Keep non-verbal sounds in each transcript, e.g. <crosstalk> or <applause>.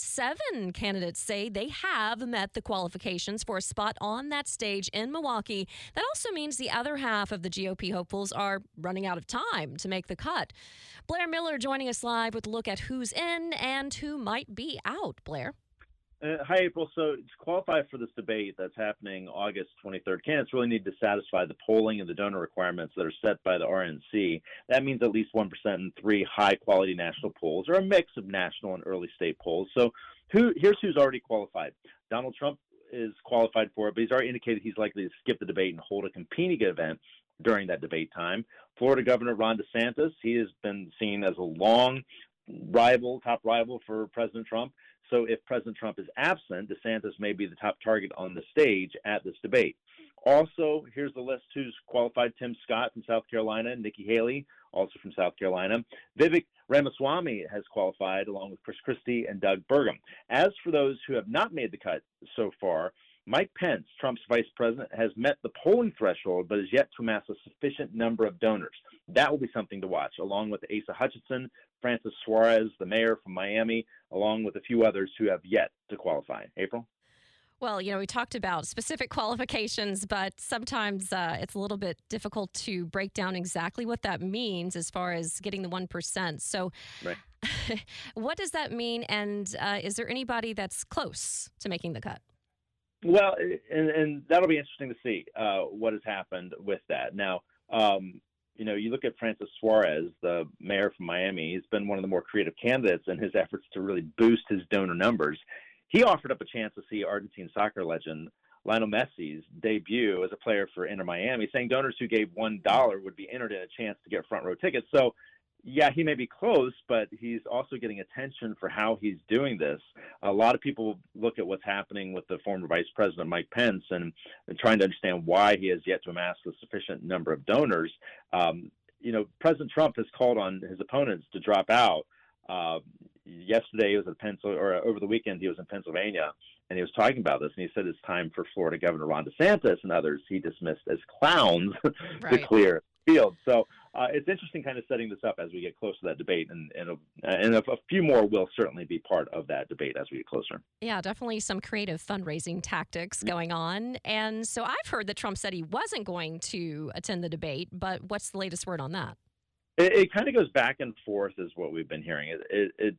seven candidates say they have met the qualifications for a spot on that stage in Milwaukee. That also means the other half of the GOP hopefuls are running out of time to make the cut. Blair Miller joining us live with a look at who's in and who might be out. Blair. Uh, hi, April. So to qualify for this debate that's happening August 23rd, candidates really need to satisfy the polling and the donor requirements that are set by the RNC. That means at least 1% in three high-quality national polls, or a mix of national and early state polls. So who, here's who's already qualified. Donald Trump is qualified for it, but he's already indicated he's likely to skip the debate and hold a competing event during that debate time. Florida Governor Ron DeSantis, he has been seen as a long rival, top rival for President Trump. So if President Trump is absent, DeSantis may be the top target on the stage at this debate. Also, here's the list who's qualified Tim Scott from South Carolina, Nikki Haley, also from South Carolina. Vivek Ramaswamy has qualified along with Chris Christie and Doug Burgum. As for those who have not made the cut so far, Mike Pence, Trump's vice president, has met the polling threshold but is yet to amass a sufficient number of donors. That will be something to watch, along with Asa Hutchinson, Francis Suarez, the mayor from Miami, along with a few others who have yet to qualify. April? Well, you know, we talked about specific <laughs> qualifications, but sometimes uh, it's a little bit difficult to break down exactly what that means as far as getting the 1%. So, right. <laughs> what does that mean? And uh, is there anybody that's close to making the cut? Well, and, and that'll be interesting to see uh, what has happened with that. Now, um, you know, you look at Francis Suarez, the mayor from Miami. He's been one of the more creative candidates in his efforts to really boost his donor numbers. He offered up a chance to see Argentine soccer legend Lionel Messi's debut as a player for Inter Miami, saying donors who gave one dollar would be entered in a chance to get front row tickets. So yeah, he may be close, but he's also getting attention for how he's doing this. A lot of people look at what's happening with the former Vice President Mike Pence and, and trying to understand why he has yet to amass a sufficient number of donors. Um, you know, President Trump has called on his opponents to drop out. Uh, yesterday, he was at Pencil, or over the weekend, he was in Pennsylvania, and he was talking about this, and he said it's time for Florida Governor Ron DeSantis and others he dismissed as clowns <laughs> right. to clear field. So uh, it's interesting kind of setting this up as we get close to that debate, and and, a, and a, a, few more will certainly be part of that debate as we get closer. Yeah, definitely some creative fundraising tactics mm-hmm. going on. And so I've heard that Trump said he wasn't going to attend the debate, but what's the latest word on that? It, it kind of goes back and forth, is what we've been hearing. It, it, it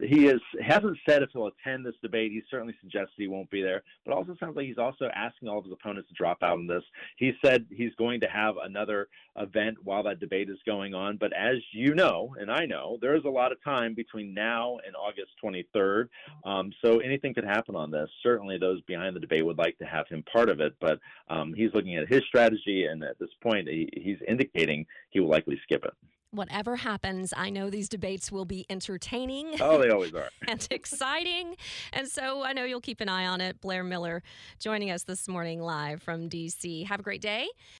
he is hasn't said if he'll attend this debate. He certainly suggests he won't be there, but also sounds like he's also asking all of his opponents to drop out on this. He said he's going to have another event while that debate is going on. But as you know, and I know, there is a lot of time between now and August 23rd. Um, so anything could happen on this. Certainly, those behind the debate would like to have him part of it, but um, he's looking at his strategy, and at this point, he, he's indicating he will likely skip it whatever happens, I know these debates will be entertaining. Oh, they always are. <laughs> and exciting. And so I know you'll keep an eye on it. Blair Miller joining us this morning live from DC. Have a great day.